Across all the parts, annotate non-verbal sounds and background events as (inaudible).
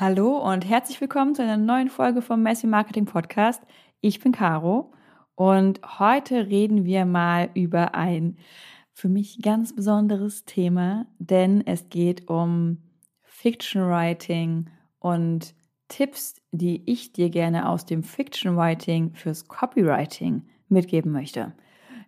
Hallo und herzlich willkommen zu einer neuen Folge vom Messi Marketing Podcast. Ich bin Caro und heute reden wir mal über ein für mich ganz besonderes Thema, denn es geht um Fiction Writing und Tipps, die ich dir gerne aus dem Fiction Writing fürs Copywriting mitgeben möchte.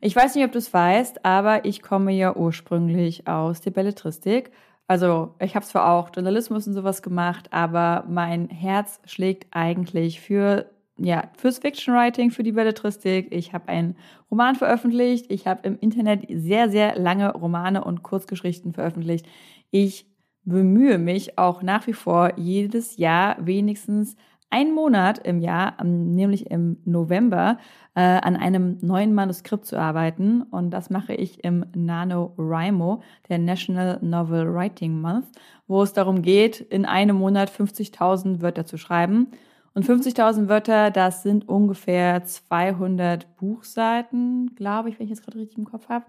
Ich weiß nicht, ob du es weißt, aber ich komme ja ursprünglich aus der Belletristik also ich habe zwar auch Journalismus und sowas gemacht, aber mein Herz schlägt eigentlich für ja fürs Fiction Writing, für die Belletristik. Ich habe einen Roman veröffentlicht. Ich habe im Internet sehr sehr lange Romane und Kurzgeschichten veröffentlicht. Ich bemühe mich auch nach wie vor jedes Jahr wenigstens einen Monat im Jahr, nämlich im November, äh, an einem neuen Manuskript zu arbeiten. Und das mache ich im NaNoWriMo, der National Novel Writing Month, wo es darum geht, in einem Monat 50.000 Wörter zu schreiben. Und 50.000 Wörter, das sind ungefähr 200 Buchseiten, glaube ich, wenn ich jetzt gerade richtig im Kopf habe.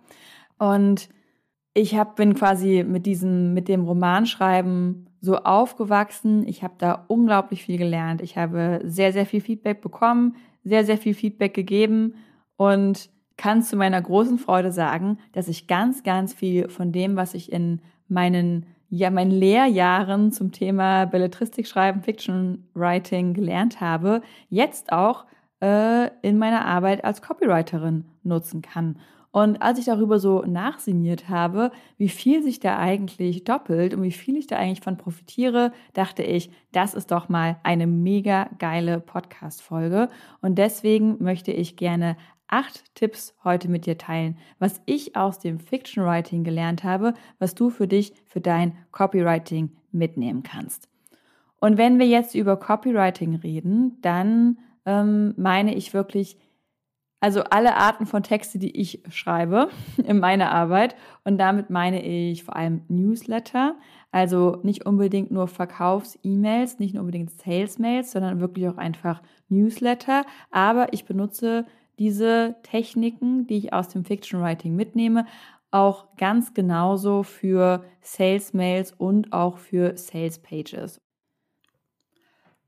Und ich hab, bin quasi mit diesem, mit dem Romanschreiben so aufgewachsen. Ich habe da unglaublich viel gelernt. Ich habe sehr, sehr viel Feedback bekommen, sehr, sehr viel Feedback gegeben und kann zu meiner großen Freude sagen, dass ich ganz, ganz viel von dem, was ich in meinen, ja, meinen Lehrjahren zum Thema Belletristik schreiben, Fiction Writing gelernt habe, jetzt auch äh, in meiner Arbeit als Copywriterin nutzen kann. Und als ich darüber so nachsiniert habe, wie viel sich da eigentlich doppelt und wie viel ich da eigentlich von profitiere, dachte ich, das ist doch mal eine mega geile Podcast-Folge. Und deswegen möchte ich gerne acht Tipps heute mit dir teilen, was ich aus dem Fiction Writing gelernt habe, was du für dich, für dein Copywriting mitnehmen kannst. Und wenn wir jetzt über Copywriting reden, dann ähm, meine ich wirklich also alle Arten von Texte, die ich schreibe (laughs) in meiner Arbeit. Und damit meine ich vor allem Newsletter. Also nicht unbedingt nur Verkaufs-E-Mails, nicht nur unbedingt Sales-Mails, sondern wirklich auch einfach Newsletter. Aber ich benutze diese Techniken, die ich aus dem Fiction Writing mitnehme, auch ganz genauso für Sales-Mails und auch für Sales-Pages.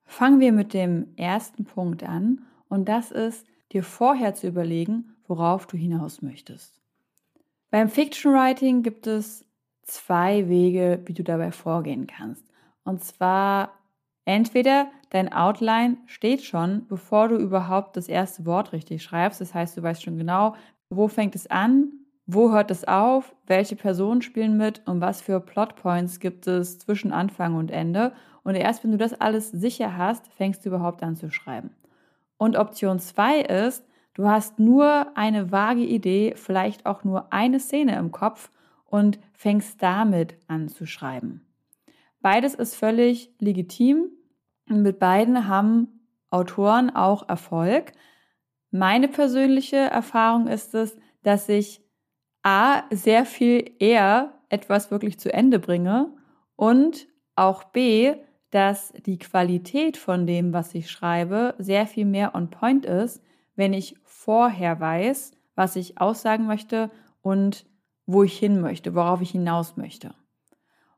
Fangen wir mit dem ersten Punkt an. Und das ist, dir vorher zu überlegen, worauf du hinaus möchtest. Beim Fiction Writing gibt es zwei Wege, wie du dabei vorgehen kannst. Und zwar entweder dein Outline steht schon, bevor du überhaupt das erste Wort richtig schreibst. Das heißt, du weißt schon genau, wo fängt es an, wo hört es auf, welche Personen spielen mit und was für Plotpoints gibt es zwischen Anfang und Ende. Und erst wenn du das alles sicher hast, fängst du überhaupt an zu schreiben. Und Option 2 ist, du hast nur eine vage Idee, vielleicht auch nur eine Szene im Kopf und fängst damit an zu schreiben. Beides ist völlig legitim mit beiden haben Autoren auch Erfolg. Meine persönliche Erfahrung ist es, dass ich A sehr viel eher etwas wirklich zu Ende bringe und auch B dass die Qualität von dem, was ich schreibe, sehr viel mehr on point ist, wenn ich vorher weiß, was ich aussagen möchte und wo ich hin möchte, worauf ich hinaus möchte.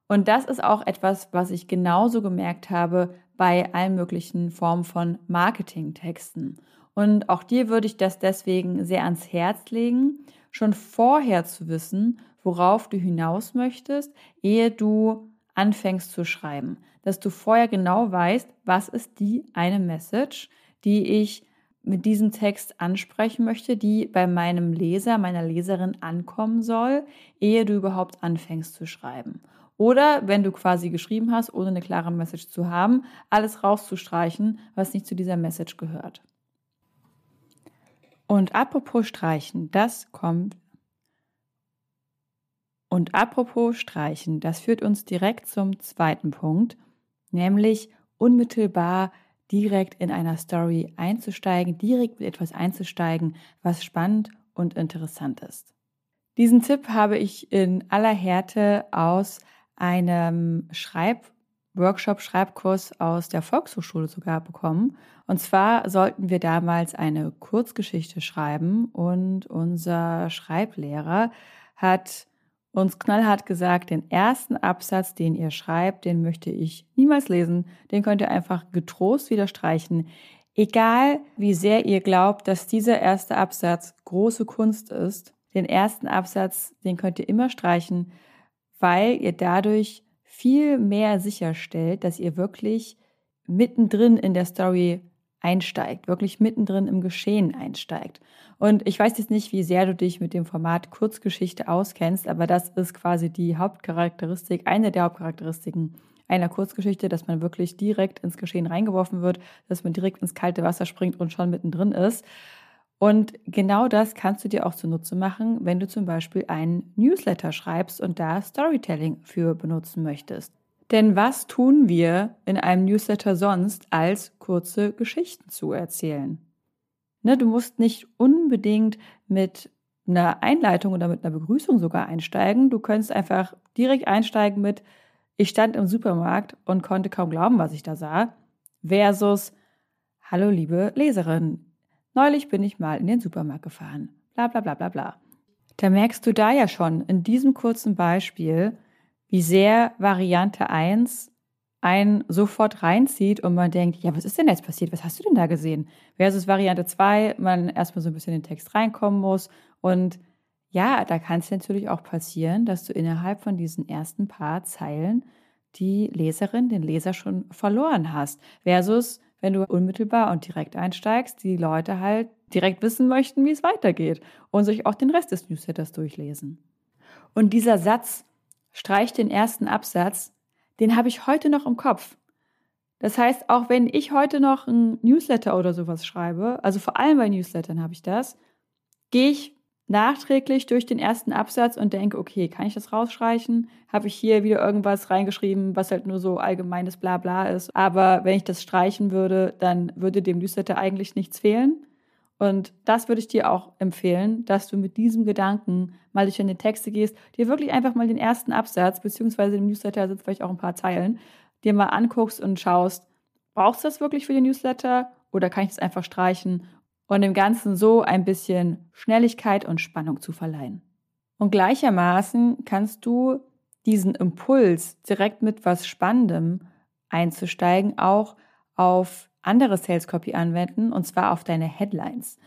Und das ist auch etwas, was ich genauso gemerkt habe bei allen möglichen Formen von Marketingtexten. Und auch dir würde ich das deswegen sehr ans Herz legen, schon vorher zu wissen, worauf du hinaus möchtest, ehe du anfängst zu schreiben, dass du vorher genau weißt, was ist die eine Message, die ich mit diesem Text ansprechen möchte, die bei meinem Leser, meiner Leserin ankommen soll, ehe du überhaupt anfängst zu schreiben. Oder wenn du quasi geschrieben hast, ohne eine klare Message zu haben, alles rauszustreichen, was nicht zu dieser Message gehört. Und apropos streichen, das kommt und apropos Streichen, das führt uns direkt zum zweiten Punkt, nämlich unmittelbar direkt in einer Story einzusteigen, direkt mit etwas einzusteigen, was spannend und interessant ist. Diesen Tipp habe ich in aller Härte aus einem Schreibworkshop, Schreibkurs aus der Volkshochschule sogar bekommen. Und zwar sollten wir damals eine Kurzgeschichte schreiben und unser Schreiblehrer hat uns knallhart gesagt, den ersten Absatz, den ihr schreibt, den möchte ich niemals lesen. Den könnt ihr einfach getrost wieder streichen. Egal, wie sehr ihr glaubt, dass dieser erste Absatz große Kunst ist, den ersten Absatz, den könnt ihr immer streichen, weil ihr dadurch viel mehr sicherstellt, dass ihr wirklich mittendrin in der Story einsteigt, wirklich mittendrin im Geschehen einsteigt. Und ich weiß jetzt nicht, wie sehr du dich mit dem Format Kurzgeschichte auskennst, aber das ist quasi die Hauptcharakteristik, eine der Hauptcharakteristiken einer Kurzgeschichte, dass man wirklich direkt ins Geschehen reingeworfen wird, dass man direkt ins kalte Wasser springt und schon mittendrin ist. Und genau das kannst du dir auch zunutze machen, wenn du zum Beispiel einen Newsletter schreibst und da Storytelling für benutzen möchtest. Denn was tun wir in einem Newsletter sonst, als kurze Geschichten zu erzählen? Ne, du musst nicht unbedingt mit einer Einleitung oder mit einer Begrüßung sogar einsteigen. Du könntest einfach direkt einsteigen mit, ich stand im Supermarkt und konnte kaum glauben, was ich da sah, versus, hallo liebe Leserin, neulich bin ich mal in den Supermarkt gefahren, bla bla bla bla bla. Da merkst du da ja schon in diesem kurzen Beispiel, wie sehr Variante 1 einen sofort reinzieht und man denkt, ja, was ist denn jetzt passiert? Was hast du denn da gesehen? Versus Variante 2, man erstmal so ein bisschen in den Text reinkommen muss. Und ja, da kann es natürlich auch passieren, dass du innerhalb von diesen ersten paar Zeilen die Leserin, den Leser schon verloren hast. Versus, wenn du unmittelbar und direkt einsteigst, die Leute halt direkt wissen möchten, wie es weitergeht und sich auch den Rest des Newsletters durchlesen. Und dieser Satz, streich den ersten Absatz, den habe ich heute noch im Kopf. Das heißt, auch wenn ich heute noch ein Newsletter oder sowas schreibe, also vor allem bei Newslettern habe ich das, gehe ich nachträglich durch den ersten Absatz und denke, okay, kann ich das rausstreichen? Habe ich hier wieder irgendwas reingeschrieben, was halt nur so allgemeines Blabla ist. Aber wenn ich das streichen würde, dann würde dem Newsletter eigentlich nichts fehlen. Und das würde ich dir auch empfehlen, dass du mit diesem Gedanken mal durch deine Texte gehst, dir wirklich einfach mal den ersten Absatz, beziehungsweise im Newsletter sind vielleicht auch ein paar Zeilen, dir mal anguckst und schaust, brauchst du das wirklich für den Newsletter oder kann ich es einfach streichen und dem Ganzen so ein bisschen Schnelligkeit und Spannung zu verleihen. Und gleichermaßen kannst du diesen Impuls, direkt mit was Spannendem einzusteigen, auch auf andere Sales Copy anwenden und zwar auf deine Headlines.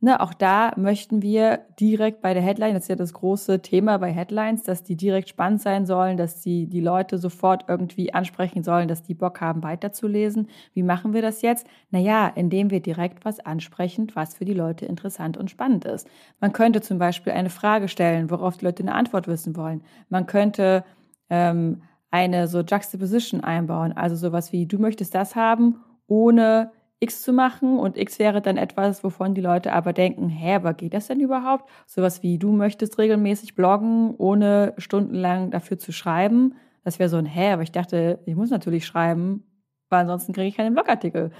Ne, auch da möchten wir direkt bei der Headline, das ist ja das große Thema bei Headlines, dass die direkt spannend sein sollen, dass die, die Leute sofort irgendwie ansprechen sollen, dass die Bock haben, weiterzulesen. Wie machen wir das jetzt? Naja, indem wir direkt was ansprechen, was für die Leute interessant und spannend ist. Man könnte zum Beispiel eine Frage stellen, worauf die Leute eine Antwort wissen wollen. Man könnte ähm, eine so Juxtaposition einbauen, also sowas wie, du möchtest das haben ohne X zu machen und X wäre dann etwas, wovon die Leute aber denken, hä, aber geht das denn überhaupt? Sowas wie, du möchtest regelmäßig bloggen, ohne stundenlang dafür zu schreiben. Das wäre so ein hä, aber ich dachte, ich muss natürlich schreiben, weil ansonsten kriege ich keinen Blogartikel.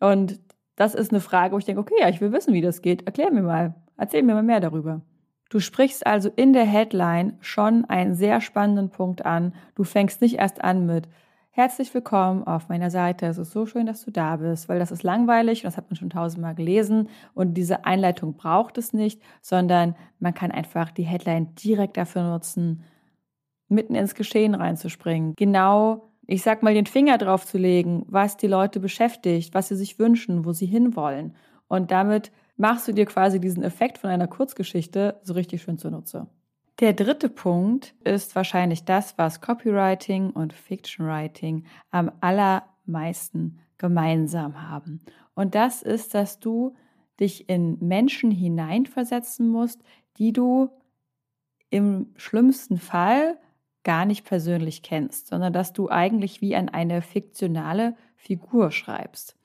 Und das ist eine Frage, wo ich denke, okay, ja, ich will wissen, wie das geht. Erklär mir mal, erzähl mir mal mehr darüber. Du sprichst also in der Headline schon einen sehr spannenden Punkt an. Du fängst nicht erst an mit, Herzlich willkommen auf meiner Seite. Es ist so schön, dass du da bist, weil das ist langweilig und das hat man schon tausendmal gelesen und diese Einleitung braucht es nicht, sondern man kann einfach die Headline direkt dafür nutzen, mitten ins Geschehen reinzuspringen. Genau, ich sag mal, den Finger drauf zu legen, was die Leute beschäftigt, was sie sich wünschen, wo sie hinwollen. Und damit machst du dir quasi diesen Effekt von einer Kurzgeschichte so richtig schön zunutze. Der dritte Punkt ist wahrscheinlich das, was Copywriting und Fiction Writing am allermeisten gemeinsam haben. Und das ist, dass du dich in Menschen hineinversetzen musst, die du im schlimmsten Fall gar nicht persönlich kennst, sondern dass du eigentlich wie an eine fiktionale Figur schreibst.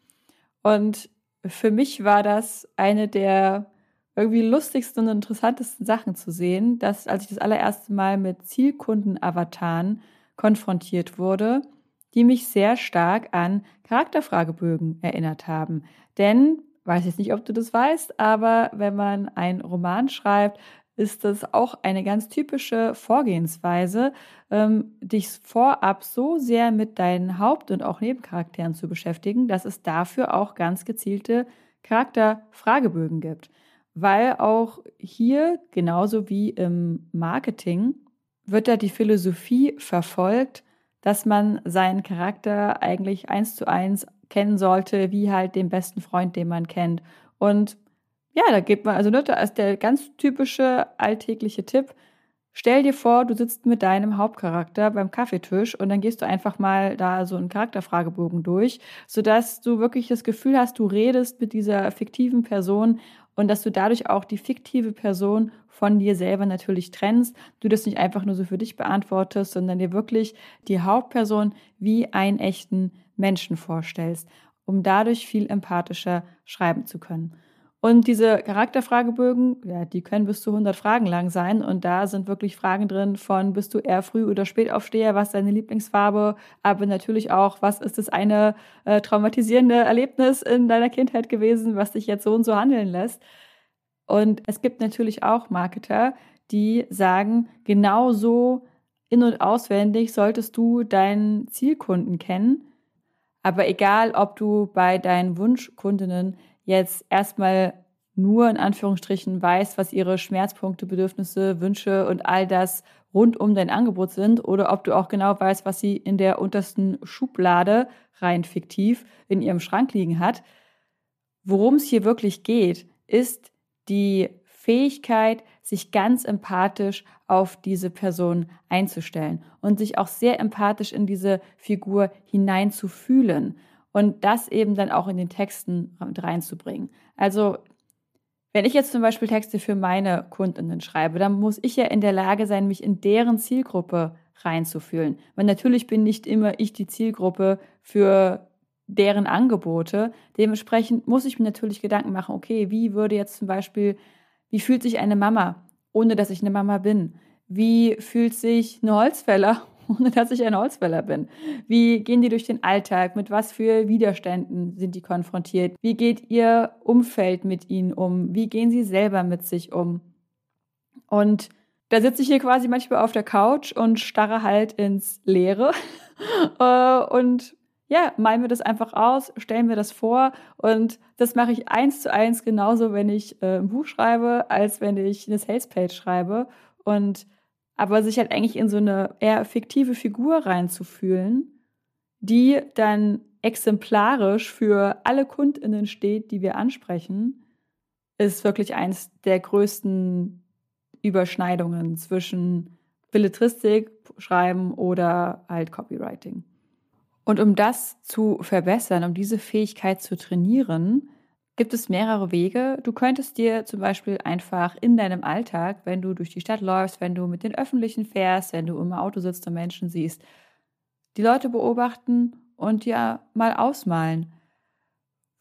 Und für mich war das eine der irgendwie lustigsten und interessantesten Sachen zu sehen, dass als ich das allererste Mal mit Zielkunden-Avataren konfrontiert wurde, die mich sehr stark an Charakterfragebögen erinnert haben. Denn, weiß jetzt nicht, ob du das weißt, aber wenn man einen Roman schreibt, ist das auch eine ganz typische Vorgehensweise, ähm, dich vorab so sehr mit deinen Haupt- und auch Nebencharakteren zu beschäftigen, dass es dafür auch ganz gezielte Charakterfragebögen gibt weil auch hier, genauso wie im Marketing, wird da die Philosophie verfolgt, dass man seinen Charakter eigentlich eins zu eins kennen sollte, wie halt den besten Freund, den man kennt. Und ja, da gibt man, also ne, da ist der ganz typische alltägliche Tipp. Stell dir vor, du sitzt mit deinem Hauptcharakter beim Kaffeetisch und dann gehst du einfach mal da so einen Charakterfragebogen durch, sodass du wirklich das Gefühl hast, du redest mit dieser fiktiven Person und dass du dadurch auch die fiktive Person von dir selber natürlich trennst, du das nicht einfach nur so für dich beantwortest, sondern dir wirklich die Hauptperson wie einen echten Menschen vorstellst, um dadurch viel empathischer schreiben zu können. Und diese Charakterfragebögen, ja, die können bis zu 100 Fragen lang sein. Und da sind wirklich Fragen drin von, bist du eher Früh- oder Spätaufsteher? Was ist deine Lieblingsfarbe? Aber natürlich auch, was ist das eine äh, traumatisierende Erlebnis in deiner Kindheit gewesen, was dich jetzt so und so handeln lässt? Und es gibt natürlich auch Marketer, die sagen, genau so in- und auswendig solltest du deinen Zielkunden kennen. Aber egal, ob du bei deinen Wunschkundinnen jetzt erstmal nur in Anführungsstrichen weißt, was ihre Schmerzpunkte, Bedürfnisse, Wünsche und all das rund um dein Angebot sind oder ob du auch genau weißt, was sie in der untersten Schublade rein fiktiv in ihrem Schrank liegen hat. Worum es hier wirklich geht, ist die Fähigkeit, sich ganz empathisch auf diese Person einzustellen und sich auch sehr empathisch in diese Figur hineinzufühlen und das eben dann auch in den Texten reinzubringen. Also wenn ich jetzt zum Beispiel Texte für meine Kundinnen schreibe, dann muss ich ja in der Lage sein, mich in deren Zielgruppe reinzufühlen. Weil natürlich bin nicht immer ich die Zielgruppe für deren Angebote. Dementsprechend muss ich mir natürlich Gedanken machen, okay, wie würde jetzt zum Beispiel, wie fühlt sich eine Mama, ohne dass ich eine Mama bin? Wie fühlt sich eine Holzfäller, (laughs) ohne dass ich ein Holzfäller bin? Wie gehen die durch den Alltag? Mit was für Widerständen sind die konfrontiert? Wie geht ihr Umfeld mit ihnen um? Wie gehen sie selber mit sich um? Und da sitze ich hier quasi manchmal auf der Couch und starre halt ins Leere (laughs) äh, und ja, malen wir das einfach aus, stellen wir das vor und das mache ich eins zu eins genauso, wenn ich äh, ein Buch schreibe, als wenn ich eine Salespage schreibe. Und aber sich halt eigentlich in so eine eher fiktive Figur reinzufühlen, die dann exemplarisch für alle KundInnen steht, die wir ansprechen, ist wirklich eins der größten Überschneidungen zwischen Belletristik schreiben oder halt Copywriting. Und um das zu verbessern, um diese Fähigkeit zu trainieren, gibt es mehrere Wege. Du könntest dir zum Beispiel einfach in deinem Alltag, wenn du durch die Stadt läufst, wenn du mit den Öffentlichen fährst, wenn du im Auto sitzt und Menschen siehst, die Leute beobachten und ja mal ausmalen.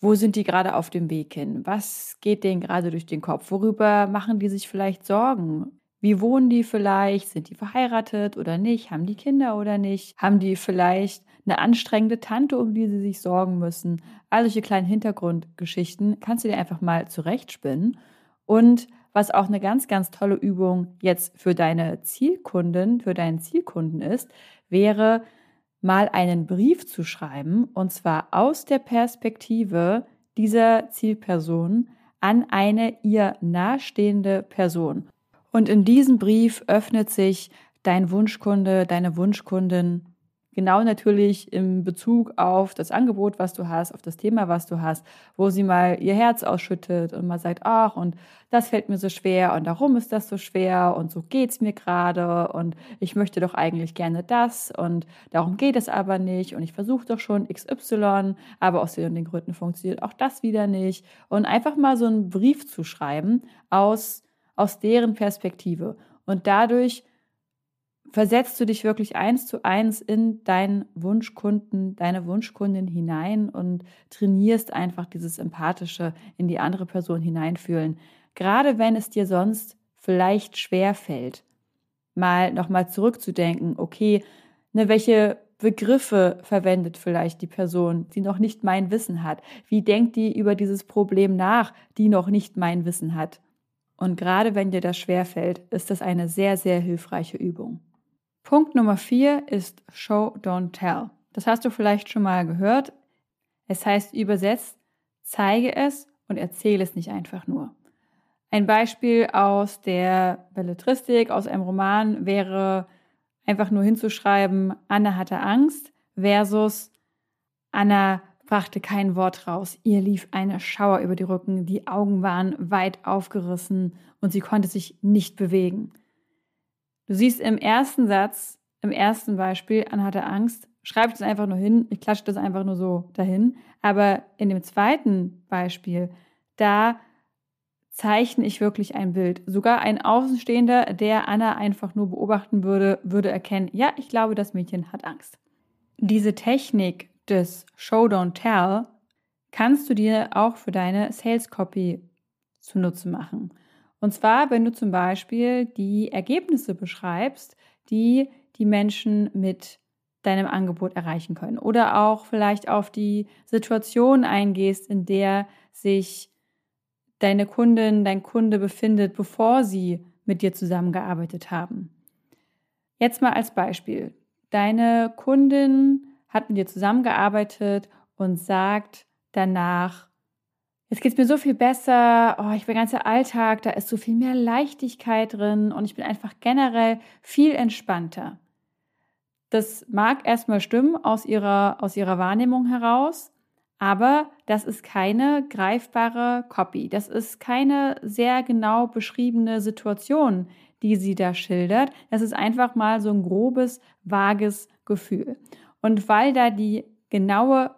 Wo sind die gerade auf dem Weg hin? Was geht denen gerade durch den Kopf? Worüber machen die sich vielleicht Sorgen? Wie wohnen die vielleicht? Sind die verheiratet oder nicht? Haben die Kinder oder nicht? Haben die vielleicht eine anstrengende Tante, um die sie sich sorgen müssen? All solche kleinen Hintergrundgeschichten kannst du dir einfach mal zurechtspinnen. Und was auch eine ganz, ganz tolle Übung jetzt für deine Zielkunden, für deinen Zielkunden ist, wäre mal einen Brief zu schreiben, und zwar aus der Perspektive dieser Zielperson an eine ihr nahestehende Person. Und in diesem Brief öffnet sich dein Wunschkunde, deine Wunschkundin genau natürlich im Bezug auf das Angebot, was du hast, auf das Thema, was du hast, wo sie mal ihr Herz ausschüttet und mal sagt, ach, und das fällt mir so schwer und darum ist das so schwer und so geht's mir gerade und ich möchte doch eigentlich gerne das und darum geht es aber nicht und ich versuche doch schon XY, aber aus den, den Gründen funktioniert auch das wieder nicht und einfach mal so einen Brief zu schreiben aus aus deren Perspektive. Und dadurch versetzt du dich wirklich eins zu eins in deinen Wunschkunden, deine Wunschkundin hinein und trainierst einfach dieses Empathische in die andere Person hineinfühlen. Gerade wenn es dir sonst vielleicht schwer fällt, mal nochmal zurückzudenken, okay, ne, welche Begriffe verwendet vielleicht die Person, die noch nicht mein Wissen hat? Wie denkt die über dieses Problem nach, die noch nicht mein Wissen hat? Und gerade wenn dir das schwerfällt, ist das eine sehr, sehr hilfreiche Übung. Punkt Nummer vier ist Show, Don't Tell. Das hast du vielleicht schon mal gehört. Es heißt übersetzt, zeige es und erzähle es nicht einfach nur. Ein Beispiel aus der Belletristik, aus einem Roman wäre einfach nur hinzuschreiben, Anna hatte Angst versus Anna brachte kein Wort raus. Ihr lief eine Schauer über die Rücken, die Augen waren weit aufgerissen und sie konnte sich nicht bewegen. Du siehst im ersten Satz, im ersten Beispiel, Anna hatte Angst, schreibe ich das einfach nur hin, ich klatsche das einfach nur so dahin. Aber in dem zweiten Beispiel, da zeichne ich wirklich ein Bild. Sogar ein Außenstehender, der Anna einfach nur beobachten würde, würde erkennen, ja, ich glaube, das Mädchen hat Angst. Diese Technik des Show Don't Tell kannst du dir auch für deine Sales Copy zunutze machen. Und zwar, wenn du zum Beispiel die Ergebnisse beschreibst, die die Menschen mit deinem Angebot erreichen können. Oder auch vielleicht auf die Situation eingehst, in der sich deine Kundin, dein Kunde befindet, bevor sie mit dir zusammengearbeitet haben. Jetzt mal als Beispiel. Deine Kundin hat mit dir zusammengearbeitet und sagt danach, jetzt geht es mir so viel besser, oh, ich bin ganzer Alltag, da ist so viel mehr Leichtigkeit drin und ich bin einfach generell viel entspannter. Das mag erstmal stimmen aus ihrer, aus ihrer Wahrnehmung heraus, aber das ist keine greifbare Copy. Das ist keine sehr genau beschriebene Situation, die sie da schildert. Das ist einfach mal so ein grobes, vages Gefühl. Und weil da die genaue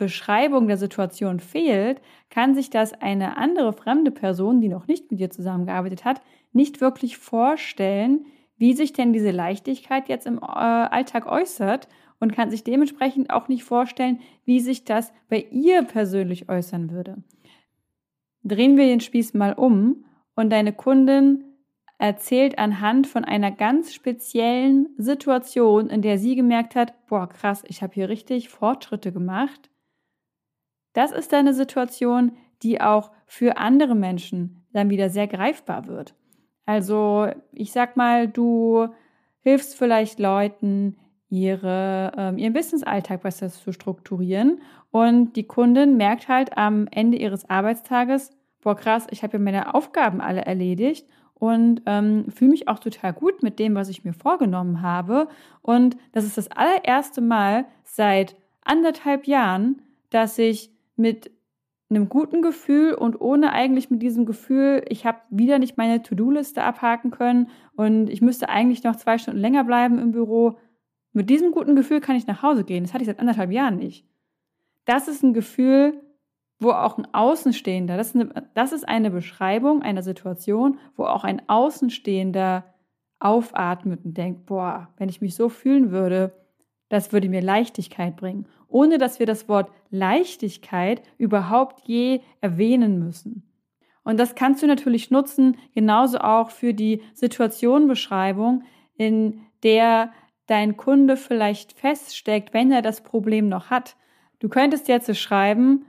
Beschreibung der Situation fehlt, kann sich das eine andere fremde Person, die noch nicht mit dir zusammengearbeitet hat, nicht wirklich vorstellen, wie sich denn diese Leichtigkeit jetzt im äh, Alltag äußert und kann sich dementsprechend auch nicht vorstellen, wie sich das bei ihr persönlich äußern würde. Drehen wir den Spieß mal um und deine Kundin erzählt anhand von einer ganz speziellen Situation, in der sie gemerkt hat, boah, krass, ich habe hier richtig Fortschritte gemacht. Das ist eine Situation, die auch für andere Menschen dann wieder sehr greifbar wird. Also ich sag mal, du hilfst vielleicht Leuten, ihre, ähm, ihren Business-Alltag besser zu strukturieren und die Kundin merkt halt am Ende ihres Arbeitstages, boah krass, ich habe ja meine Aufgaben alle erledigt und ähm, fühle mich auch total gut mit dem, was ich mir vorgenommen habe. Und das ist das allererste Mal seit anderthalb Jahren, dass ich mit einem guten Gefühl und ohne eigentlich mit diesem Gefühl, ich habe wieder nicht meine To-Do-Liste abhaken können und ich müsste eigentlich noch zwei Stunden länger bleiben im Büro. Mit diesem guten Gefühl kann ich nach Hause gehen. Das hatte ich seit anderthalb Jahren nicht. Das ist ein Gefühl, wo auch ein Außenstehender, das ist eine, das ist eine Beschreibung einer Situation, wo auch ein Außenstehender aufatmet und denkt, boah, wenn ich mich so fühlen würde, das würde mir Leichtigkeit bringen, ohne dass wir das Wort Leichtigkeit überhaupt je erwähnen müssen. Und das kannst du natürlich nutzen, genauso auch für die Situationbeschreibung, in der dein Kunde vielleicht feststeckt, wenn er das Problem noch hat. Du könntest jetzt schreiben,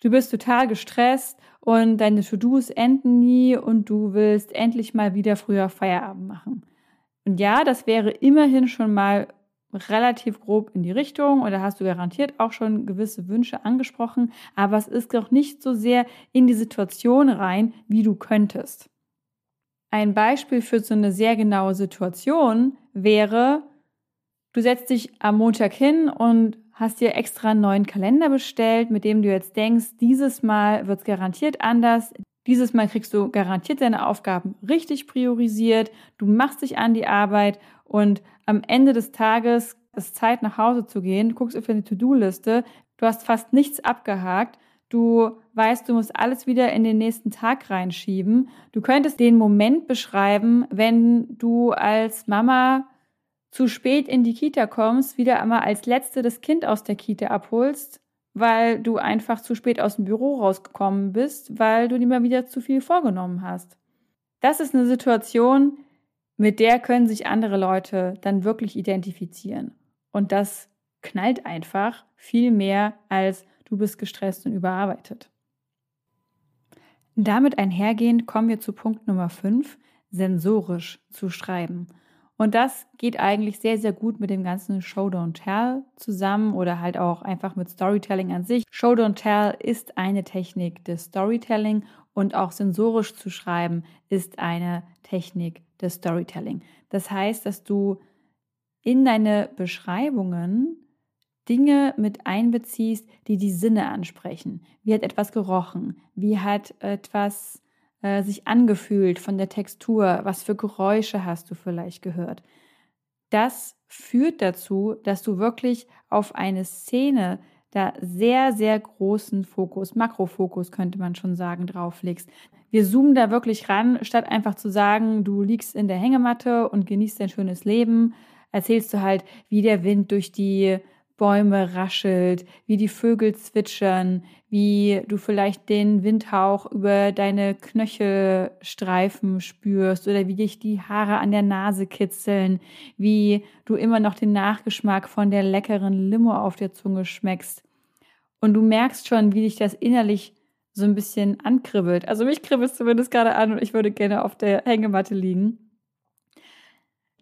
du bist total gestresst und deine To-Dos enden nie und du willst endlich mal wieder früher Feierabend machen. Und ja, das wäre immerhin schon mal relativ grob in die Richtung oder hast du garantiert auch schon gewisse Wünsche angesprochen, aber es ist doch nicht so sehr in die Situation rein, wie du könntest. Ein Beispiel für so eine sehr genaue Situation wäre, du setzt dich am Montag hin und hast dir extra einen neuen Kalender bestellt, mit dem du jetzt denkst, dieses Mal wird es garantiert anders. Dieses Mal kriegst du garantiert deine Aufgaben richtig priorisiert. Du machst dich an die Arbeit und am Ende des Tages ist Zeit, nach Hause zu gehen. Du guckst auf deine To-Do-Liste. Du hast fast nichts abgehakt. Du weißt, du musst alles wieder in den nächsten Tag reinschieben. Du könntest den Moment beschreiben, wenn du als Mama zu spät in die Kita kommst, wieder einmal als Letzte das Kind aus der Kita abholst, weil du einfach zu spät aus dem Büro rausgekommen bist, weil du dir mal wieder zu viel vorgenommen hast. Das ist eine Situation, mit der können sich andere Leute dann wirklich identifizieren. Und das knallt einfach viel mehr als du bist gestresst und überarbeitet. Damit einhergehend kommen wir zu Punkt Nummer 5, sensorisch zu schreiben. Und das geht eigentlich sehr, sehr gut mit dem ganzen Show Don't Tell zusammen oder halt auch einfach mit Storytelling an sich. Show Don't Tell ist eine Technik des Storytelling und auch sensorisch zu schreiben ist eine Technik des Storytelling. Das heißt, dass du in deine Beschreibungen Dinge mit einbeziehst, die die Sinne ansprechen. Wie hat etwas gerochen? Wie hat etwas äh, sich angefühlt von der Textur? Was für Geräusche hast du vielleicht gehört? Das führt dazu, dass du wirklich auf eine Szene da sehr, sehr großen Fokus, Makrofokus könnte man schon sagen, drauflegst. Wir zoomen da wirklich ran, statt einfach zu sagen, du liegst in der Hängematte und genießt dein schönes Leben, erzählst du halt, wie der Wind durch die Bäume raschelt, wie die Vögel zwitschern, wie du vielleicht den Windhauch über deine Knöchelstreifen spürst oder wie dich die Haare an der Nase kitzeln, wie du immer noch den Nachgeschmack von der leckeren Limo auf der Zunge schmeckst. Und du merkst schon, wie dich das innerlich so ein bisschen ankribbelt. Also mich kribbelt es zumindest gerade an und ich würde gerne auf der Hängematte liegen.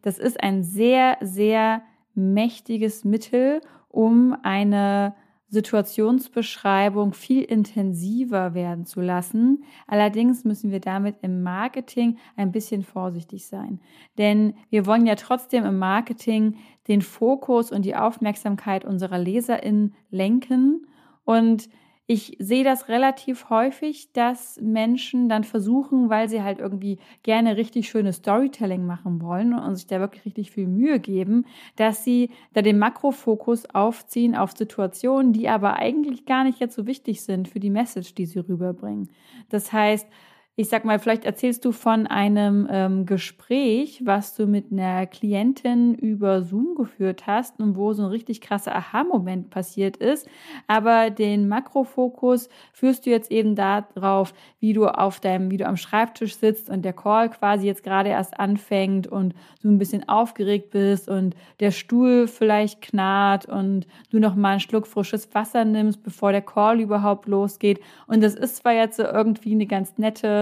Das ist ein sehr, sehr mächtiges Mittel, um eine Situationsbeschreibung viel intensiver werden zu lassen. Allerdings müssen wir damit im Marketing ein bisschen vorsichtig sein. Denn wir wollen ja trotzdem im Marketing den Fokus und die Aufmerksamkeit unserer LeserInnen lenken. Und ich sehe das relativ häufig, dass Menschen dann versuchen, weil sie halt irgendwie gerne richtig schönes Storytelling machen wollen und sich da wirklich richtig viel Mühe geben, dass sie da den Makrofokus aufziehen auf Situationen, die aber eigentlich gar nicht jetzt so wichtig sind für die Message, die sie rüberbringen. Das heißt, ich sag mal, vielleicht erzählst du von einem ähm, Gespräch, was du mit einer Klientin über Zoom geführt hast und wo so ein richtig krasser Aha-Moment passiert ist. Aber den Makrofokus führst du jetzt eben darauf, wie du auf deinem, wie du am Schreibtisch sitzt und der Call quasi jetzt gerade erst anfängt und du ein bisschen aufgeregt bist und der Stuhl vielleicht knarrt und du noch mal einen Schluck frisches Wasser nimmst, bevor der Call überhaupt losgeht. Und das ist zwar jetzt so irgendwie eine ganz nette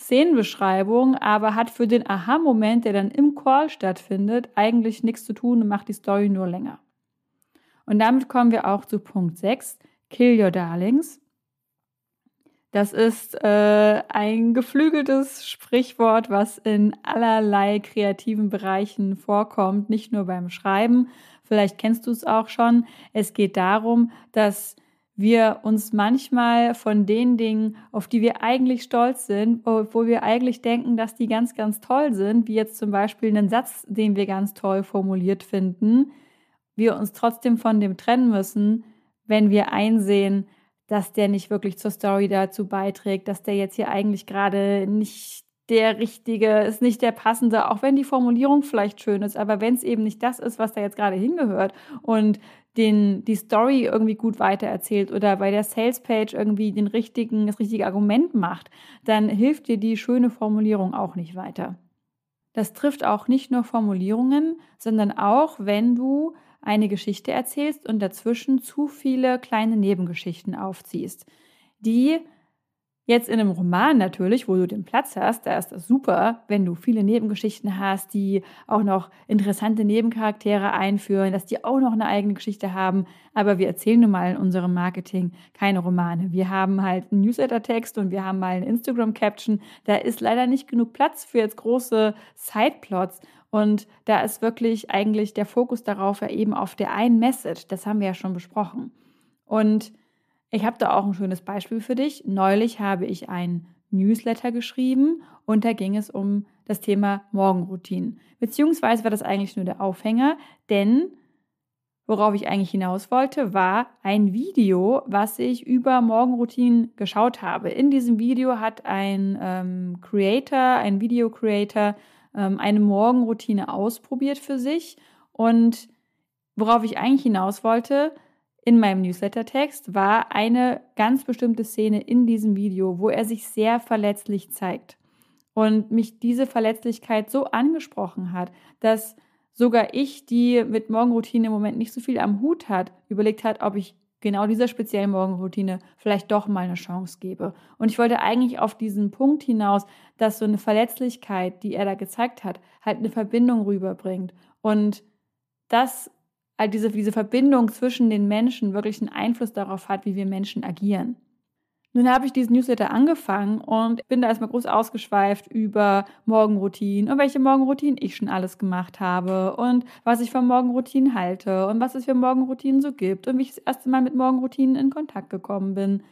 Szenenbeschreibung, aber hat für den Aha-Moment, der dann im Call stattfindet, eigentlich nichts zu tun und macht die Story nur länger. Und damit kommen wir auch zu Punkt 6, Kill Your Darlings. Das ist äh, ein geflügeltes Sprichwort, was in allerlei kreativen Bereichen vorkommt, nicht nur beim Schreiben. Vielleicht kennst du es auch schon. Es geht darum, dass wir uns manchmal von den Dingen, auf die wir eigentlich stolz sind, wo wir eigentlich denken, dass die ganz, ganz toll sind, wie jetzt zum Beispiel einen Satz, den wir ganz toll formuliert finden, wir uns trotzdem von dem trennen müssen, wenn wir einsehen, dass der nicht wirklich zur Story dazu beiträgt, dass der jetzt hier eigentlich gerade nicht der richtige, ist nicht der passende, auch wenn die Formulierung vielleicht schön ist, aber wenn es eben nicht das ist, was da jetzt gerade hingehört und den, die Story irgendwie gut weitererzählt oder bei der Salespage irgendwie den richtigen, das richtige Argument macht, dann hilft dir die schöne Formulierung auch nicht weiter. Das trifft auch nicht nur Formulierungen, sondern auch, wenn du eine Geschichte erzählst und dazwischen zu viele kleine Nebengeschichten aufziehst, die Jetzt in einem Roman natürlich, wo du den Platz hast, da ist das super, wenn du viele Nebengeschichten hast, die auch noch interessante Nebencharaktere einführen, dass die auch noch eine eigene Geschichte haben. Aber wir erzählen nun mal in unserem Marketing keine Romane. Wir haben halt einen Newsletter-Text und wir haben mal einen Instagram-Caption. Da ist leider nicht genug Platz für jetzt große Sideplots. Und da ist wirklich eigentlich der Fokus darauf ja eben auf der einen Message. Das haben wir ja schon besprochen. Und ich habe da auch ein schönes Beispiel für dich. Neulich habe ich ein Newsletter geschrieben und da ging es um das Thema Morgenroutinen. Beziehungsweise war das eigentlich nur der Aufhänger, denn worauf ich eigentlich hinaus wollte, war ein Video, was ich über Morgenroutinen geschaut habe. In diesem Video hat ein ähm, Creator, ein Video-Creator, ähm, eine Morgenroutine ausprobiert für sich und worauf ich eigentlich hinaus wollte, in meinem Newsletter-Text war eine ganz bestimmte Szene in diesem Video, wo er sich sehr verletzlich zeigt. Und mich diese Verletzlichkeit so angesprochen hat, dass sogar ich, die mit Morgenroutine im Moment nicht so viel am Hut hat, überlegt hat, ob ich genau dieser speziellen Morgenroutine vielleicht doch mal eine Chance gebe. Und ich wollte eigentlich auf diesen Punkt hinaus, dass so eine Verletzlichkeit, die er da gezeigt hat, halt eine Verbindung rüberbringt. Und das halt diese, diese Verbindung zwischen den Menschen wirklich einen Einfluss darauf hat, wie wir Menschen agieren. Nun habe ich diesen Newsletter angefangen und bin da erstmal groß ausgeschweift über Morgenroutinen und welche Morgenroutinen ich schon alles gemacht habe und was ich von Morgenroutinen halte und was es für Morgenroutinen so gibt und wie ich das erste Mal mit Morgenroutinen in Kontakt gekommen bin.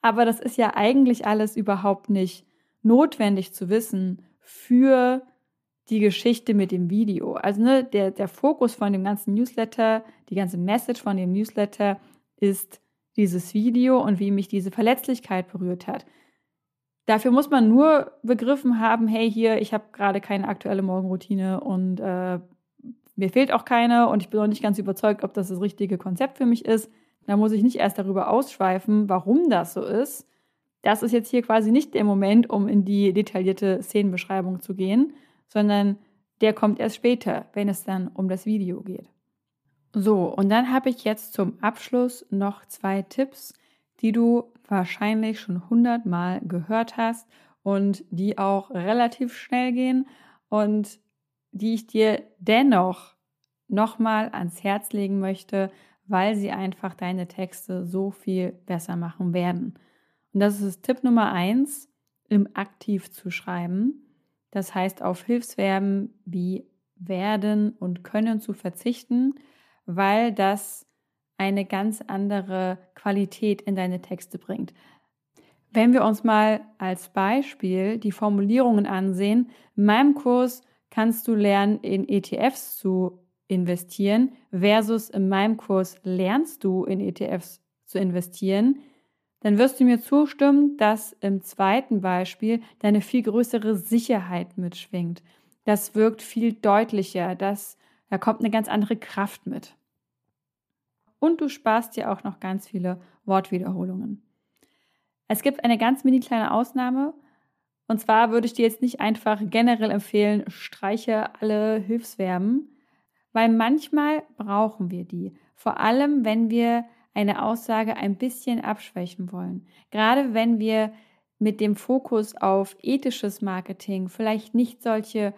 Aber das ist ja eigentlich alles überhaupt nicht notwendig zu wissen für die Geschichte mit dem Video. Also ne, der, der Fokus von dem ganzen Newsletter, die ganze Message von dem Newsletter ist dieses Video und wie mich diese Verletzlichkeit berührt hat. Dafür muss man nur begriffen haben, hey, hier, ich habe gerade keine aktuelle Morgenroutine und äh, mir fehlt auch keine und ich bin noch nicht ganz überzeugt, ob das das richtige Konzept für mich ist. Da muss ich nicht erst darüber ausschweifen, warum das so ist. Das ist jetzt hier quasi nicht der Moment, um in die detaillierte Szenenbeschreibung zu gehen, sondern der kommt erst später, wenn es dann um das Video geht. So, und dann habe ich jetzt zum Abschluss noch zwei Tipps, die du wahrscheinlich schon hundertmal gehört hast und die auch relativ schnell gehen und die ich dir dennoch nochmal ans Herz legen möchte, weil sie einfach deine Texte so viel besser machen werden. Und das ist Tipp Nummer eins, im Aktiv zu schreiben. Das heißt, auf Hilfsverben wie werden und können zu verzichten weil das eine ganz andere Qualität in deine Texte bringt. Wenn wir uns mal als Beispiel die Formulierungen ansehen, in meinem Kurs kannst du lernen, in ETFs zu investieren versus in meinem Kurs lernst du in ETFs zu investieren, dann wirst du mir zustimmen, dass im zweiten Beispiel deine viel größere Sicherheit mitschwingt. Das wirkt viel deutlicher, das da kommt eine ganz andere Kraft mit. Und du sparst dir auch noch ganz viele Wortwiederholungen. Es gibt eine ganz mini kleine Ausnahme. Und zwar würde ich dir jetzt nicht einfach generell empfehlen, streiche alle Hilfsverben, weil manchmal brauchen wir die. Vor allem, wenn wir eine Aussage ein bisschen abschwächen wollen. Gerade wenn wir mit dem Fokus auf ethisches Marketing vielleicht nicht solche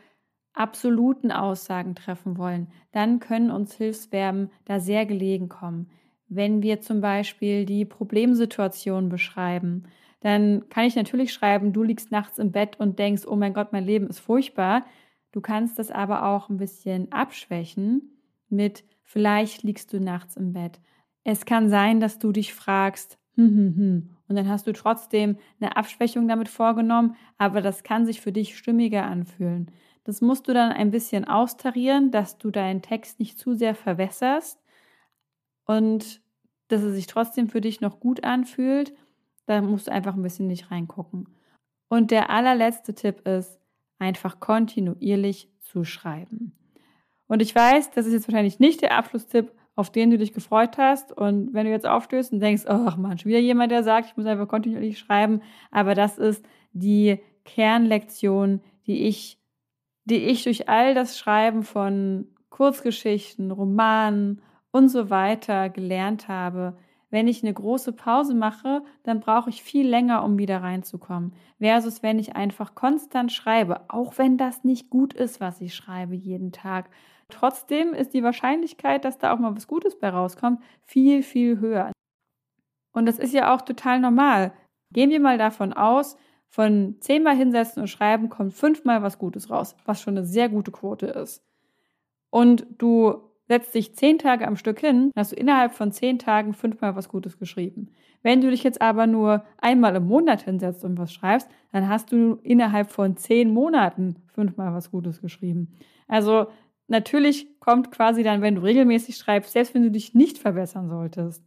absoluten Aussagen treffen wollen, dann können uns Hilfsverben da sehr gelegen kommen. Wenn wir zum Beispiel die Problemsituation beschreiben, dann kann ich natürlich schreiben, du liegst nachts im Bett und denkst, oh mein Gott, mein Leben ist furchtbar. Du kannst das aber auch ein bisschen abschwächen mit, vielleicht liegst du nachts im Bett. Es kann sein, dass du dich fragst, hm, hm, hm. Und dann hast du trotzdem eine Abschwächung damit vorgenommen, aber das kann sich für dich stimmiger anfühlen. Das musst du dann ein bisschen austarieren, dass du deinen Text nicht zu sehr verwässerst und dass er sich trotzdem für dich noch gut anfühlt. Da musst du einfach ein bisschen nicht reingucken. Und der allerletzte Tipp ist, einfach kontinuierlich zu schreiben. Und ich weiß, das ist jetzt wahrscheinlich nicht der Abschlusstipp, auf den du dich gefreut hast. Und wenn du jetzt aufstößt und denkst, ach man, schon wieder jemand, der sagt, ich muss einfach kontinuierlich schreiben. Aber das ist die Kernlektion, die ich die ich durch all das Schreiben von Kurzgeschichten, Romanen und so weiter gelernt habe. Wenn ich eine große Pause mache, dann brauche ich viel länger, um wieder reinzukommen. Versus wenn ich einfach konstant schreibe, auch wenn das nicht gut ist, was ich schreibe jeden Tag. Trotzdem ist die Wahrscheinlichkeit, dass da auch mal was Gutes bei rauskommt, viel, viel höher. Und das ist ja auch total normal. Gehen wir mal davon aus, von zehnmal hinsetzen und schreiben kommt fünfmal was Gutes raus, was schon eine sehr gute Quote ist. Und du setzt dich zehn Tage am Stück hin, hast du innerhalb von zehn Tagen fünfmal was Gutes geschrieben. Wenn du dich jetzt aber nur einmal im Monat hinsetzt und was schreibst, dann hast du innerhalb von zehn Monaten fünfmal was Gutes geschrieben. Also natürlich kommt quasi dann, wenn du regelmäßig schreibst, selbst wenn du dich nicht verbessern solltest,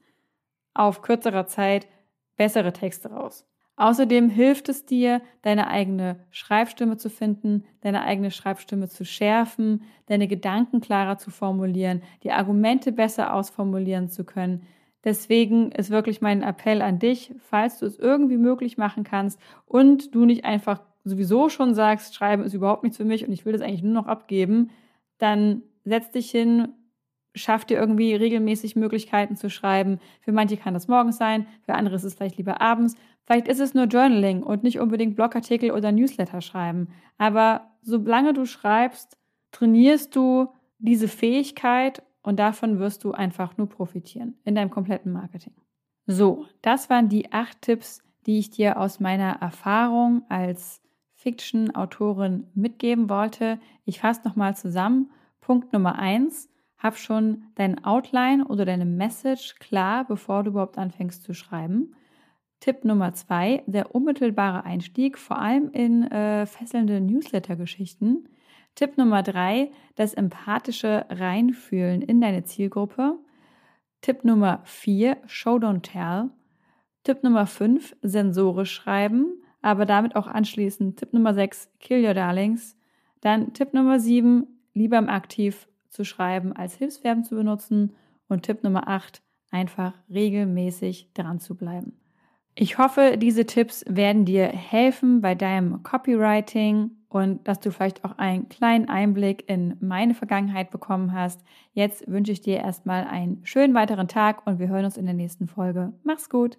auf kürzerer Zeit bessere Texte raus. Außerdem hilft es dir, deine eigene Schreibstimme zu finden, deine eigene Schreibstimme zu schärfen, deine Gedanken klarer zu formulieren, die Argumente besser ausformulieren zu können. Deswegen ist wirklich mein Appell an dich, falls du es irgendwie möglich machen kannst und du nicht einfach sowieso schon sagst, Schreiben ist überhaupt nichts für mich und ich will das eigentlich nur noch abgeben, dann setz dich hin, schaff dir irgendwie regelmäßig Möglichkeiten zu schreiben. Für manche kann das morgens sein, für andere ist es vielleicht lieber abends. Vielleicht ist es nur Journaling und nicht unbedingt Blogartikel oder Newsletter schreiben. Aber solange du schreibst, trainierst du diese Fähigkeit und davon wirst du einfach nur profitieren in deinem kompletten Marketing. So, das waren die acht Tipps, die ich dir aus meiner Erfahrung als Fiction-Autorin mitgeben wollte. Ich fasse nochmal zusammen. Punkt Nummer eins, hab schon dein Outline oder deine Message klar, bevor du überhaupt anfängst zu schreiben. Tipp Nummer zwei, der unmittelbare Einstieg, vor allem in äh, fesselnde Newsletter-Geschichten. Tipp Nummer drei, das empathische Reinfühlen in deine Zielgruppe. Tipp Nummer vier, Show Don't Tell. Tipp Nummer fünf, sensorisch schreiben, aber damit auch anschließend Tipp Nummer sechs, Kill Your Darlings. Dann Tipp Nummer sieben, lieber im Aktiv zu schreiben als Hilfsverben zu benutzen. Und Tipp Nummer acht, einfach regelmäßig dran zu bleiben. Ich hoffe, diese Tipps werden dir helfen bei deinem Copywriting und dass du vielleicht auch einen kleinen Einblick in meine Vergangenheit bekommen hast. Jetzt wünsche ich dir erstmal einen schönen weiteren Tag und wir hören uns in der nächsten Folge. Mach's gut.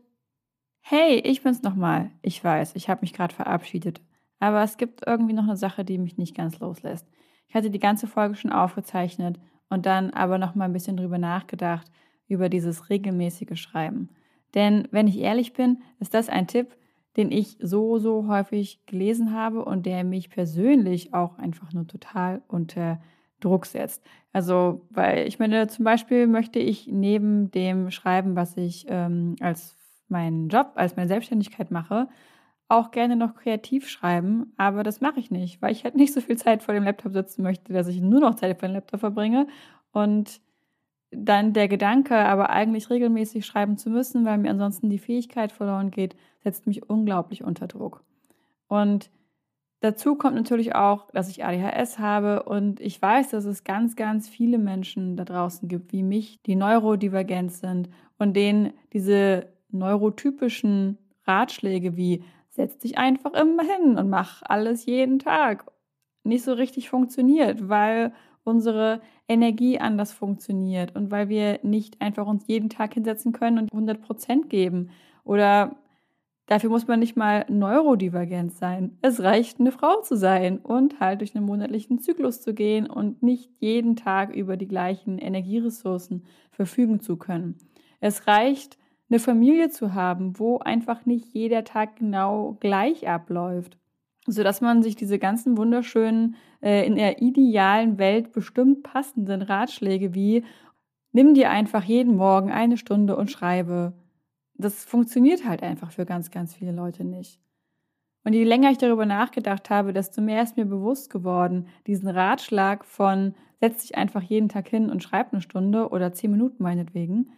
Hey, ich bin's nochmal. Ich weiß, ich habe mich gerade verabschiedet. Aber es gibt irgendwie noch eine Sache, die mich nicht ganz loslässt. Ich hatte die ganze Folge schon aufgezeichnet und dann aber noch mal ein bisschen drüber nachgedacht, über dieses regelmäßige Schreiben. Denn wenn ich ehrlich bin, ist das ein Tipp, den ich so, so häufig gelesen habe und der mich persönlich auch einfach nur total unter Druck setzt. Also, weil ich meine, zum Beispiel möchte ich neben dem Schreiben, was ich ähm, als meinen Job, als meine Selbstständigkeit mache, auch gerne noch kreativ schreiben, aber das mache ich nicht, weil ich halt nicht so viel Zeit vor dem Laptop sitzen möchte, dass ich nur noch Zeit vor dem Laptop verbringe und dann der Gedanke, aber eigentlich regelmäßig schreiben zu müssen, weil mir ansonsten die Fähigkeit verloren geht, setzt mich unglaublich unter Druck. Und dazu kommt natürlich auch, dass ich ADHS habe und ich weiß, dass es ganz, ganz viele Menschen da draußen gibt, wie mich, die neurodivergent sind und denen diese neurotypischen Ratschläge wie setz dich einfach immer hin und mach alles jeden Tag nicht so richtig funktioniert, weil unsere Energie anders funktioniert und weil wir nicht einfach uns jeden Tag hinsetzen können und 100 Prozent geben. Oder dafür muss man nicht mal neurodivergent sein. Es reicht, eine Frau zu sein und halt durch einen monatlichen Zyklus zu gehen und nicht jeden Tag über die gleichen Energieressourcen verfügen zu können. Es reicht, eine Familie zu haben, wo einfach nicht jeder Tag genau gleich abläuft sodass man sich diese ganzen wunderschönen, äh, in der idealen Welt bestimmt passenden Ratschläge wie nimm dir einfach jeden Morgen eine Stunde und schreibe. Das funktioniert halt einfach für ganz, ganz viele Leute nicht. Und je länger ich darüber nachgedacht habe, desto mehr ist mir bewusst geworden, diesen Ratschlag von setz dich einfach jeden Tag hin und schreib eine Stunde oder zehn Minuten meinetwegen,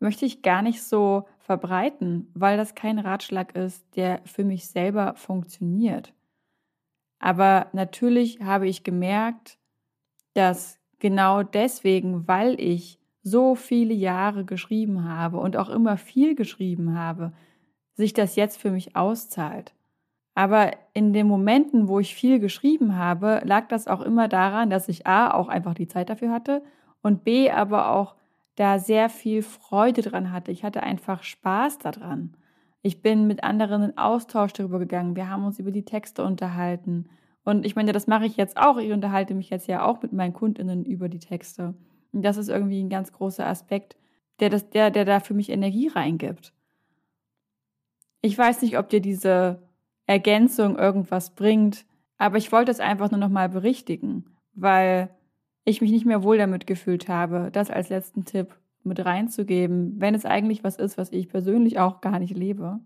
möchte ich gar nicht so verbreiten, weil das kein Ratschlag ist, der für mich selber funktioniert. Aber natürlich habe ich gemerkt, dass genau deswegen, weil ich so viele Jahre geschrieben habe und auch immer viel geschrieben habe, sich das jetzt für mich auszahlt. Aber in den Momenten, wo ich viel geschrieben habe, lag das auch immer daran, dass ich A auch einfach die Zeit dafür hatte und B aber auch da sehr viel Freude dran hatte. Ich hatte einfach Spaß daran. Ich bin mit anderen in Austausch darüber gegangen. Wir haben uns über die Texte unterhalten. Und ich meine, das mache ich jetzt auch. Ich unterhalte mich jetzt ja auch mit meinen KundInnen über die Texte. Und das ist irgendwie ein ganz großer Aspekt, der, das, der, der da für mich Energie reingibt. Ich weiß nicht, ob dir diese Ergänzung irgendwas bringt, aber ich wollte es einfach nur nochmal berichtigen, weil ich mich nicht mehr wohl damit gefühlt habe, das als letzten Tipp mit reinzugeben, wenn es eigentlich was ist, was ich persönlich auch gar nicht lebe,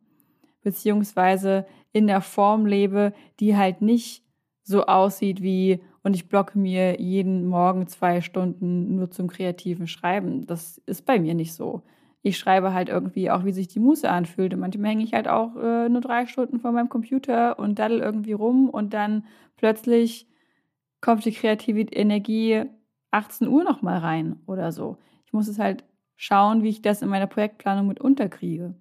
beziehungsweise in der Form lebe, die halt nicht so aussieht wie und ich blocke mir jeden Morgen zwei Stunden nur zum kreativen Schreiben. Das ist bei mir nicht so. Ich schreibe halt irgendwie auch, wie sich die Muße anfühlt. Und manchmal hänge ich halt auch äh, nur drei Stunden vor meinem Computer und daddel irgendwie rum und dann plötzlich kommt die kreative Energie 18 Uhr nochmal rein oder so. Ich muss es halt schauen, wie ich das in meiner Projektplanung mit unterkriege.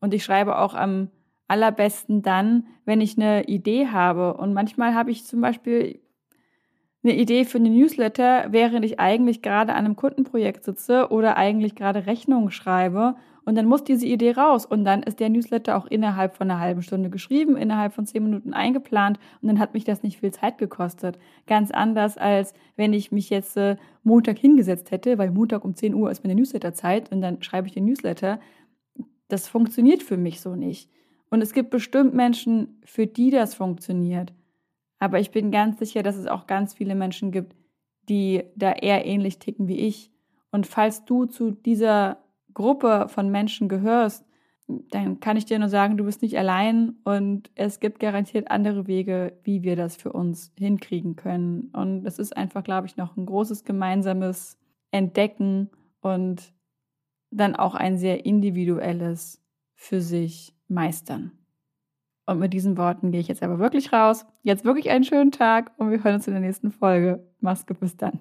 Und ich schreibe auch am allerbesten dann, wenn ich eine Idee habe. Und manchmal habe ich zum Beispiel eine Idee für eine Newsletter, während ich eigentlich gerade an einem Kundenprojekt sitze oder eigentlich gerade Rechnungen schreibe und dann muss diese Idee raus. Und dann ist der Newsletter auch innerhalb von einer halben Stunde geschrieben, innerhalb von zehn Minuten eingeplant. Und dann hat mich das nicht viel Zeit gekostet. Ganz anders, als wenn ich mich jetzt äh, Montag hingesetzt hätte, weil Montag um 10 Uhr ist meine Newsletterzeit und dann schreibe ich den Newsletter. Das funktioniert für mich so nicht. Und es gibt bestimmt Menschen, für die das funktioniert. Aber ich bin ganz sicher, dass es auch ganz viele Menschen gibt, die da eher ähnlich ticken wie ich. Und falls du zu dieser Gruppe von Menschen gehörst, dann kann ich dir nur sagen, du bist nicht allein und es gibt garantiert andere Wege, wie wir das für uns hinkriegen können. Und es ist einfach, glaube ich, noch ein großes gemeinsames Entdecken und dann auch ein sehr individuelles für sich meistern. Und mit diesen Worten gehe ich jetzt aber wirklich raus. Jetzt wirklich einen schönen Tag und wir hören uns in der nächsten Folge. Mach's gut, bis dann.